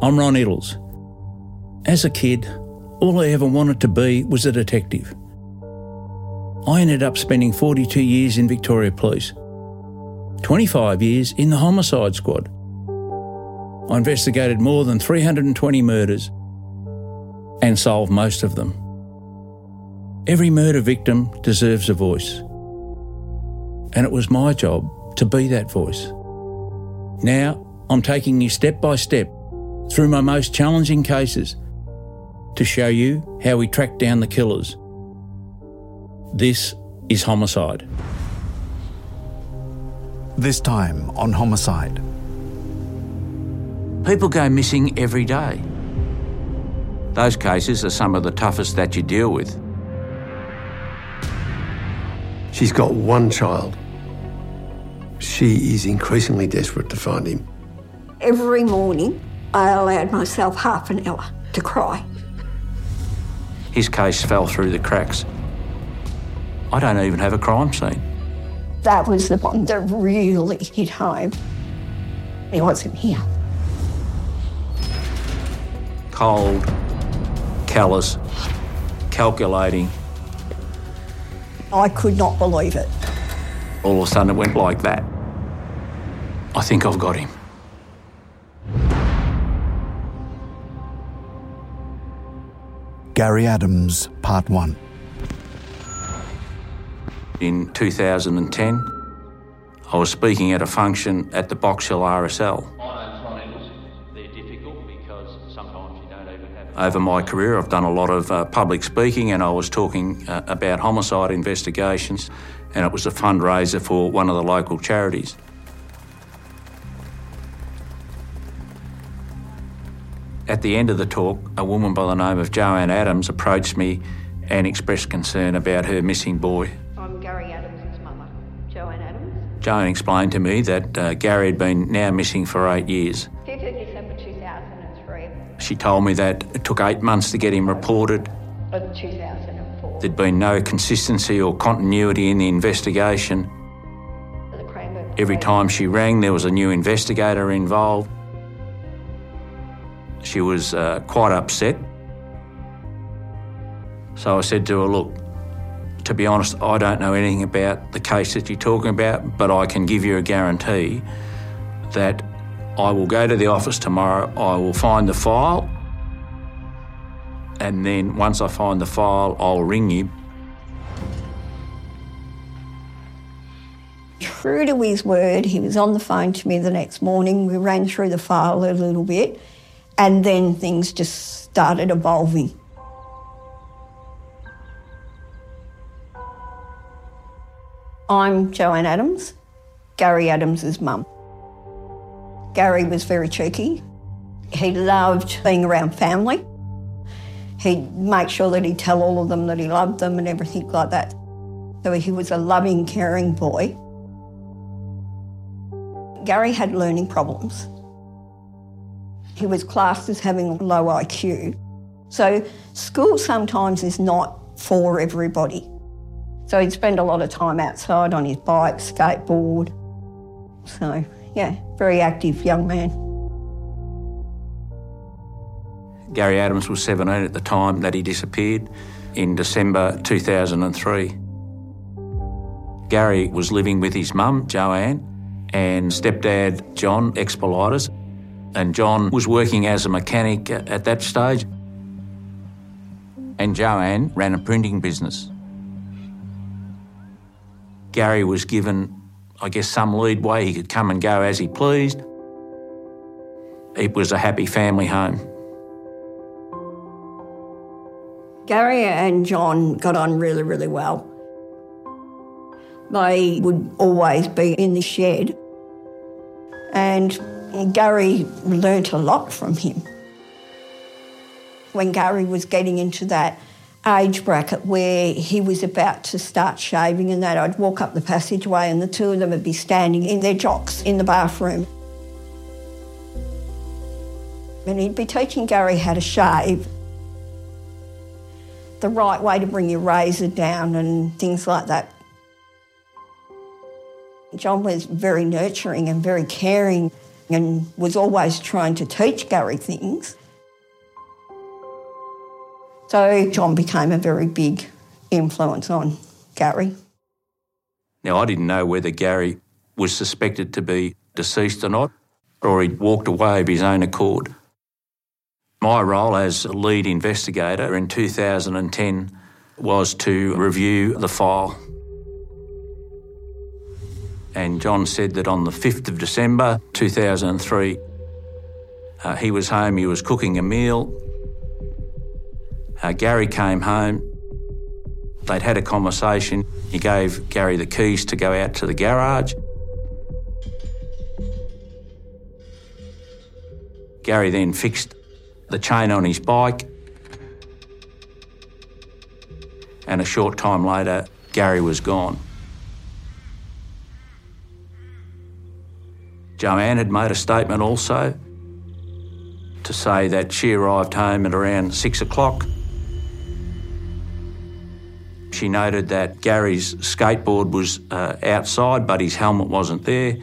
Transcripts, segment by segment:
I'm Ron Iddles. As a kid, all I ever wanted to be was a detective. I ended up spending 42 years in Victoria Police 25 years in the homicide squad. I investigated more than 320 murders and solved most of them. Every murder victim deserves a voice. And it was my job to be that voice. Now I'm taking you step by step through my most challenging cases to show you how we track down the killers. This is homicide. This time on Homicide. People go missing every day. Those cases are some of the toughest that you deal with. She's got one child. She is increasingly desperate to find him. Every morning, I allowed myself half an hour to cry. His case fell through the cracks. I don't even have a crime scene. That was the one that really hit home. He wasn't here. Cold, callous, calculating. I could not believe it. All of a sudden it went like that. I think I've got him. Gary Adams, Part 1. In 2010, I was speaking at a function at the Box Hill RSL. Over my career, I've done a lot of uh, public speaking, and I was talking uh, about homicide investigations, and it was a fundraiser for one of the local charities. At the end of the talk, a woman by the name of Jo-Ann Adams approached me and expressed concern about her missing boy. I'm Gary Adams' mother, Jo-Ann Adams. Jo-Ann explained to me that uh, Gary had been now missing for eight years. 5th of December 2003 She told me that it took eight months to get him reported. of 2004. There'd been no consistency or continuity in the investigation. The Every time she rang, there was a new investigator involved. She was uh, quite upset. So I said to her, Look, to be honest, I don't know anything about the case that you're talking about, but I can give you a guarantee that I will go to the office tomorrow, I will find the file, and then once I find the file, I'll ring you. True to his word, he was on the phone to me the next morning. We ran through the file a little bit, and then things just started evolving. I'm Jo-Ann Adams, Gary Adams' mum. Gary was very cheeky. He loved being around family. He'd make sure that he'd tell all of them that he loved them and everything like that. So he was a loving, caring boy. Gary had learning problems. He was classed as having low IQ. So school sometimes is not for everybody. So he'd spend a lot of time outside on his bike, skateboard. So, yeah, very active young man. Gary Adams was 17 at the time that he disappeared in December 2003. Gary was living with his mum, Jo-Ann, and stepdad, John Xipolitas. And John was working as a mechanic at that stage. And Jo-Ann ran a printing business. Gary was given, I guess, some leadway. He could come and go as he pleased. It was a happy family home. Gary and John got on really, really well. They would always be in the shed And Gary learnt a lot from him. When Gary was getting into that age bracket where he was about to start shaving and that, I'd walk up the passageway and the two of them would be standing in their jocks in the bathroom. And he'd be teaching Gary how to shave, the right way to bring your razor down and things like that. John was very nurturing and very caring and was always trying to teach Gary things. So John became a very big influence on Gary. Now, I didn't know whether Gary was suspected to be deceased or not, or he'd walked away of his own accord. My role as lead investigator in 2010 was to review the file. And John said that on the 5th of December 2003, uh, he was home, he was cooking a meal. Uh, Gary came home. They'd had a conversation. He gave Gary the keys to go out to the garage. Gary then fixed the chain on his bike. And a short time later, Gary was gone. Jo-Ann had made a statement also to say that she arrived home at around six o'clock. She noted that Gary's skateboard was uh, outside, but his helmet wasn't there.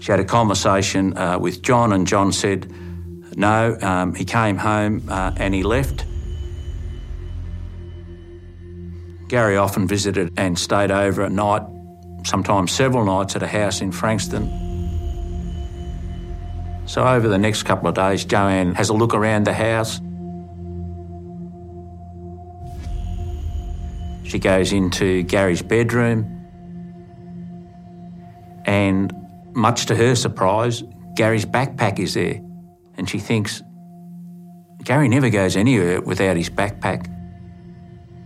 She had a conversation uh, with John, and John said, No, um, he came home uh, and he left. Gary often visited and stayed over at night, sometimes several nights at a house in Frankston. So, over the next couple of days, Jo-Ann has a look around the house. She goes into Gary's bedroom, and much to her surprise, Gary's backpack is there. And she thinks, Gary never goes anywhere without his backpack.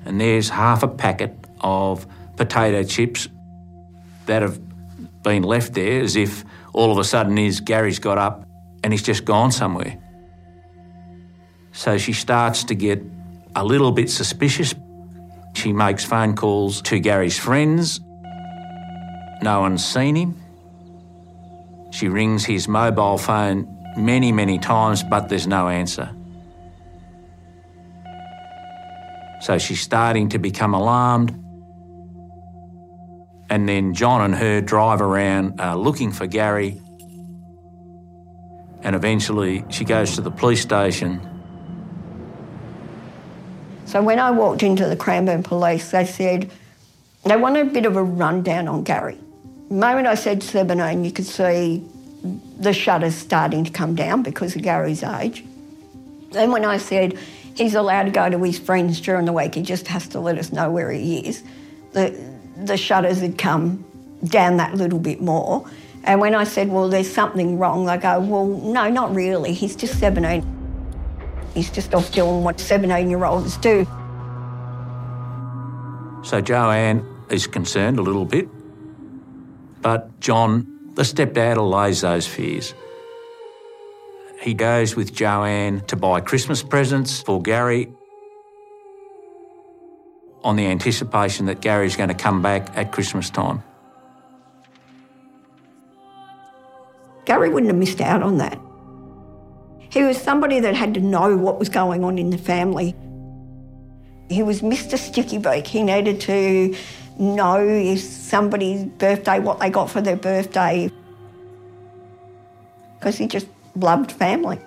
And there's half a packet of potato chips that have been left there as if all of a sudden is Gary's got up and he's just gone somewhere. So she starts to get a little bit suspicious. She makes phone calls to Gary's friends. No one's seen him. She rings his mobile phone many, many times, but there's no answer. So she's starting to become alarmed. And then John and her drive around uh, looking for Gary. And eventually she goes to the police station. So when I walked into the Cranbourne police, they said they wanted a bit of a rundown on Gary. The moment I said 17, you could see the shutters starting to come down because of Gary's age. Then when I said he's allowed to go to his friends during the week, he just has to let us know where he is, the, the shutters had come down that little bit more. And when I said, well, there's something wrong, they go, well, no, not really. He's just 17. He's just off doing what 17 year olds do. So Jo-Ann is concerned a little bit, but John, the stepdad, allays those fears. He goes with Jo-Ann to buy Christmas presents for Gary on the anticipation that Gary's going to come back at Christmas time. Gary wouldn't have missed out on that. He was somebody that had to know what was going on in the family. He was Mr. Sticky Beak. He needed to know if somebody's birthday, what they got for their birthday, because he just loved family.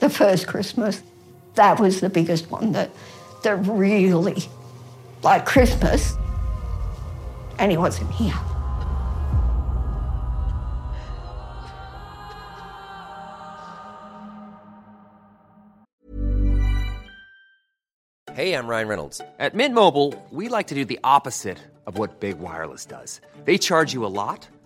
The first Christmas, that was the biggest one that, that really, like Christmas, and he wasn't here. Hey, I'm Ryan Reynolds. At Mint Mobile, we like to do the opposite of what Big Wireless does. They charge you a lot,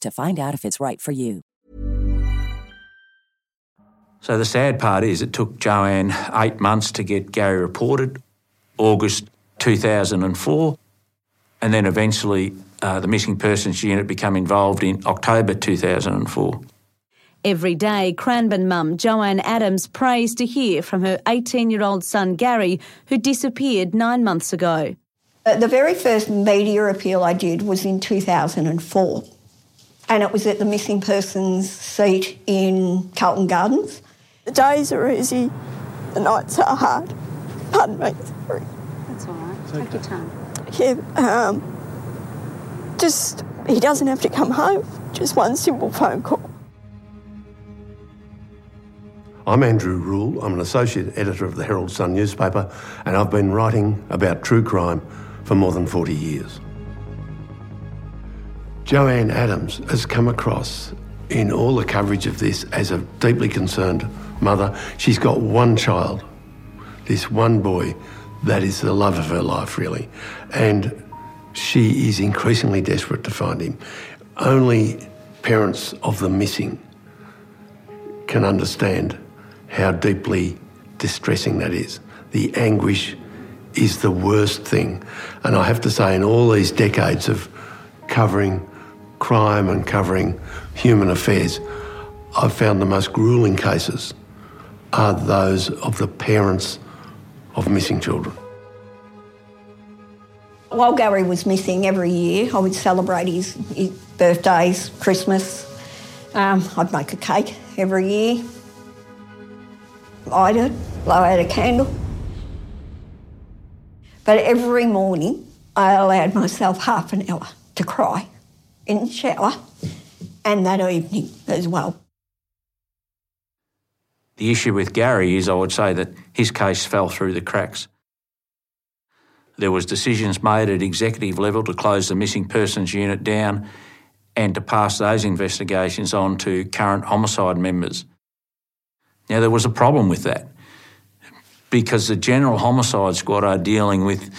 to find out if it's right for you. So the sad part is it took Jo-Ann eight months to get Gary reported, August 2004, and then eventually uh, the Missing Persons Unit became involved in October 2004. Every day, Cranbourne mum Jo-Ann Adams prays to hear from her 18 year old son Gary, who disappeared nine months ago. Uh, The very first media appeal I did was in 2004, and it was at the missing persons seat in Carlton Gardens. The days are easy, the nights are hard. Pardon me. Sorry. That's all right. Take your time. Yeah, um, just, he doesn't have to come home. Just one simple phone call. I'm Andrew Rule. I'm an associate editor of the Herald Sun newspaper, and I've been writing about true crime for more than 40 years. Jo-Ann Adams has come across in all the coverage of this as a deeply concerned mother. She's got one child, this one boy, that is the love of her life, really. And she is increasingly desperate to find him. Only parents of the missing can understand how deeply distressing that is. The anguish is the worst thing. And I have to say, in all these decades of covering crime and covering human affairs, I've found the most grueling cases are those of the parents of missing children. While Gary was missing every year, I would celebrate his, his birthdays, Christmas. Um, I'd make a cake every year, light it, blow out a candle. But every morning, I allowed myself half an hour to cry in shower and that evening as well. The issue with Gary is, I would say, that his case fell through the cracks. There was decisions made at executive level to close the missing persons unit down and to pass those investigations on to current homicide members. Now, there was a problem with that because the General Homicide Squad are dealing with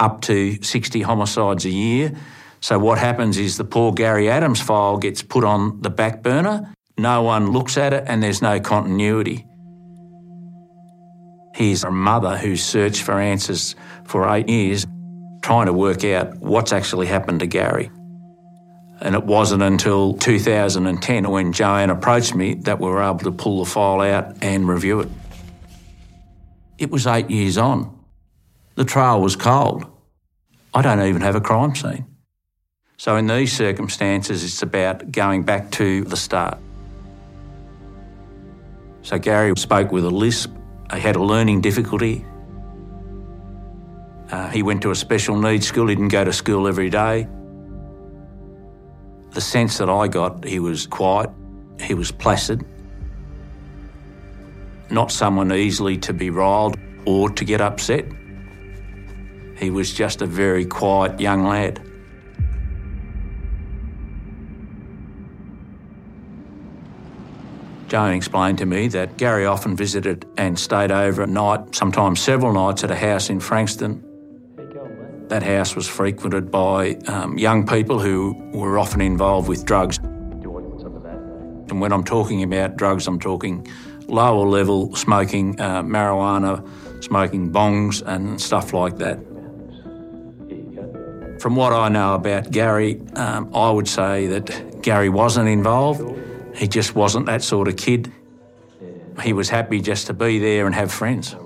up to 60 homicides a year. So, what happens is the poor Gary Adams file gets put on the back burner, no one looks at it, and there's no continuity. He's a mother who's searched for answers for eight years, trying to work out what's actually happened to Gary. And it wasn't until 2010 when Jo-Ann approached me that we were able to pull the file out and review it. It was eight years on. The trail was cold. I don't even have a crime scene. So, in these circumstances, it's about going back to the start. So, Gary spoke with a lisp, he had a learning difficulty. Uh, he went to a special needs school, he didn't go to school every day. The sense that I got, he was quiet, he was placid, not someone easily to be riled or to get upset. He was just a very quiet young lad. Joan explained to me that Gary often visited and stayed over at night, sometimes several nights, at a house in Frankston. That house was frequented by um, young people who were often involved with drugs. And when I'm talking about drugs, I'm talking lower level smoking uh, marijuana, smoking bongs, and stuff like that. From what I know about Gary, um, I would say that Gary wasn't involved. He just wasn't that sort of kid. He was happy just to be there and have friends.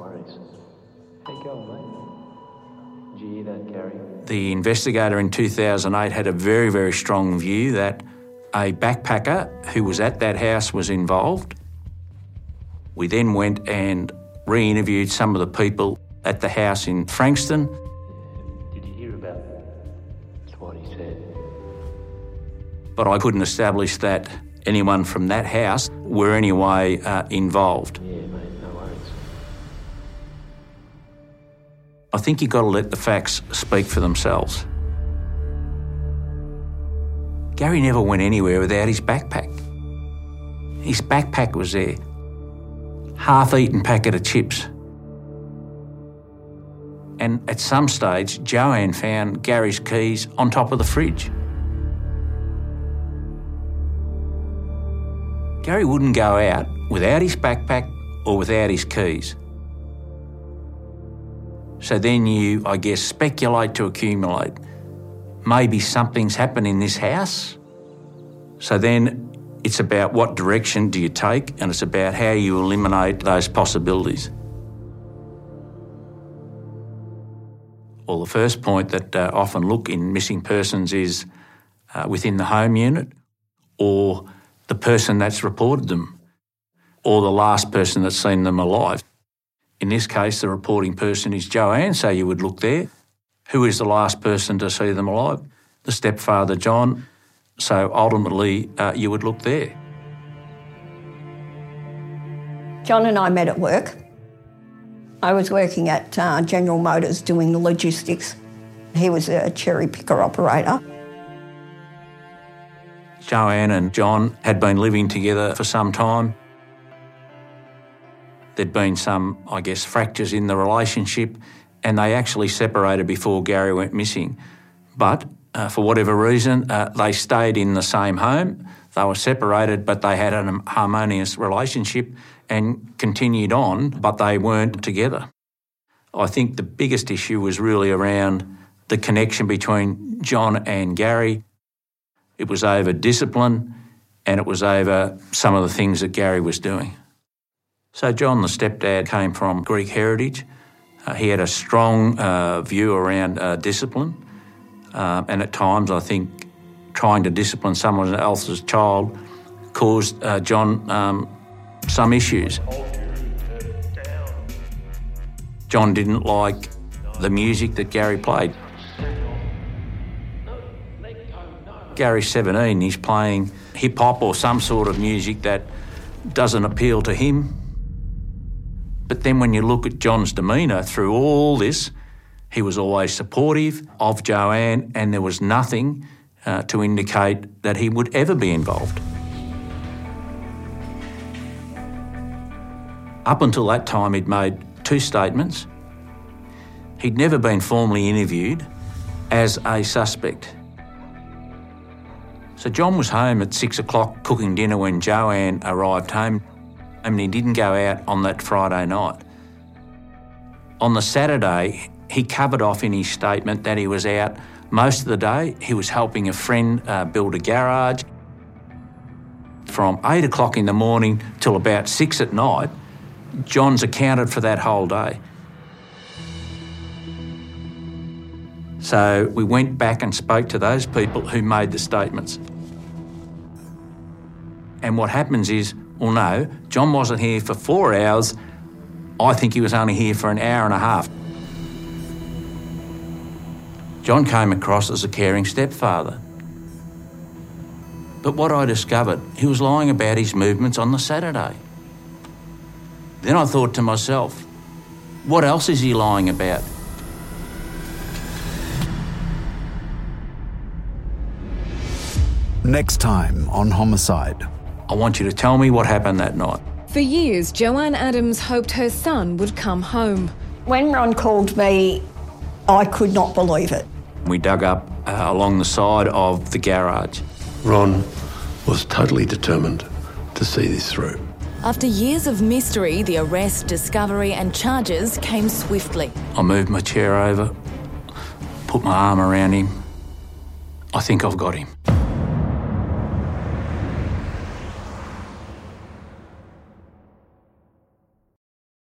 The investigator in 2008 had a very, very strong view that a backpacker who was at that house was involved. We then went and re interviewed some of the people at the house in Frankston. Did you hear about what he said? But I couldn't establish that anyone from that house were anyway uh, involved. Yeah, mate, no worries. I think you've got to let the facts speak for themselves. Gary never went anywhere without his backpack. His backpack was there. Half eaten packet of chips. And at some stage, Jo-Ann found Gary's keys on top of the fridge. Gary wouldn't go out without his backpack or without his keys. So then you, I guess, speculate to accumulate. Maybe something's happened in this house. So then it's about what direction do you take, and it's about how you eliminate those possibilities. Well, the first point that uh, often look in missing persons is uh, within the home unit or the person that's reported them or the last person that's seen them alive. In this case, the reporting person is Jo-Ann, so you would look there. Who is the last person to see them alive? The stepfather, John. So ultimately, uh, you would look there. John and I met at work. I was working at uh, General Motors doing the logistics. He was a cherry picker operator. Jo-Ann and John had been living together for some time. There'd been some, I guess, fractures in the relationship, and they actually separated before Gary went missing. But uh, for whatever reason, uh, they stayed in the same home. They were separated, but they had a harmonious relationship and continued on, but they weren't together. I think the biggest issue was really around the connection between John and Gary. It was over discipline and it was over some of the things that Gary was doing. So, John, the stepdad, came from Greek heritage. Uh, he had a strong uh, view around uh, discipline, uh, and at times, I think trying to discipline someone else's child caused uh, John um, some issues. John didn't like the music that Gary played. Gary's 17, he's playing hip hop or some sort of music that doesn't appeal to him. But then when you look at John's demeanour through all this, he was always supportive of Jo-Ann, and there was nothing uh, to indicate that he would ever be involved. Up until that time, he'd made two statements. He'd never been formally interviewed as a suspect. So John was home at six o'clock cooking dinner when Jo-Ann arrived home, and he didn't go out on that Friday night. On the Saturday, he covered off in his statement that he was out most of the day. He was helping a friend uh, build a garage. From eight o'clock in the morning till about six at night, John's accounted for that whole day. So we went back and spoke to those people who made the statements. And what happens is, well, no, John wasn't here for four hours. I think he was only here for an hour and a half. John came across as a caring stepfather. But what I discovered, he was lying about his movements on the Saturday. Then I thought to myself, what else is he lying about? Next time on Homicide. I want you to tell me what happened that night. For years, Jo-Ann Adams hoped her son would come home. When Ron called me, I could not believe it. We dug up uh, along the side of the garage. Ron was totally determined to see this through. After years of mystery, the arrest, discovery, and charges came swiftly. I moved my chair over, put my arm around him. I think I've got him.